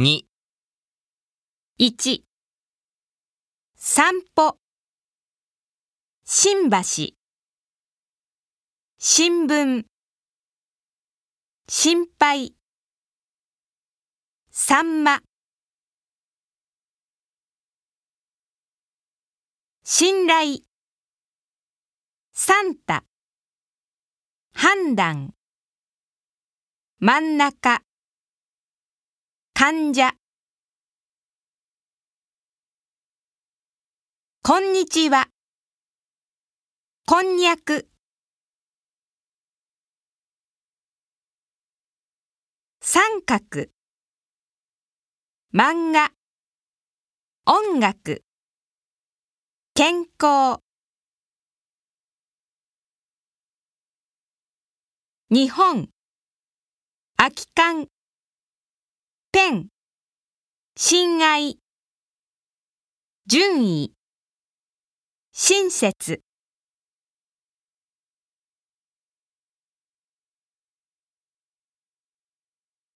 2、1散歩。新橋。新聞。心配。サンマ。信頼。サンタ。判断。真ん中。患者こんにちは。こんにゃく。三角。漫画。音楽。健康。日本。空き缶。ペン。親愛。順位。親切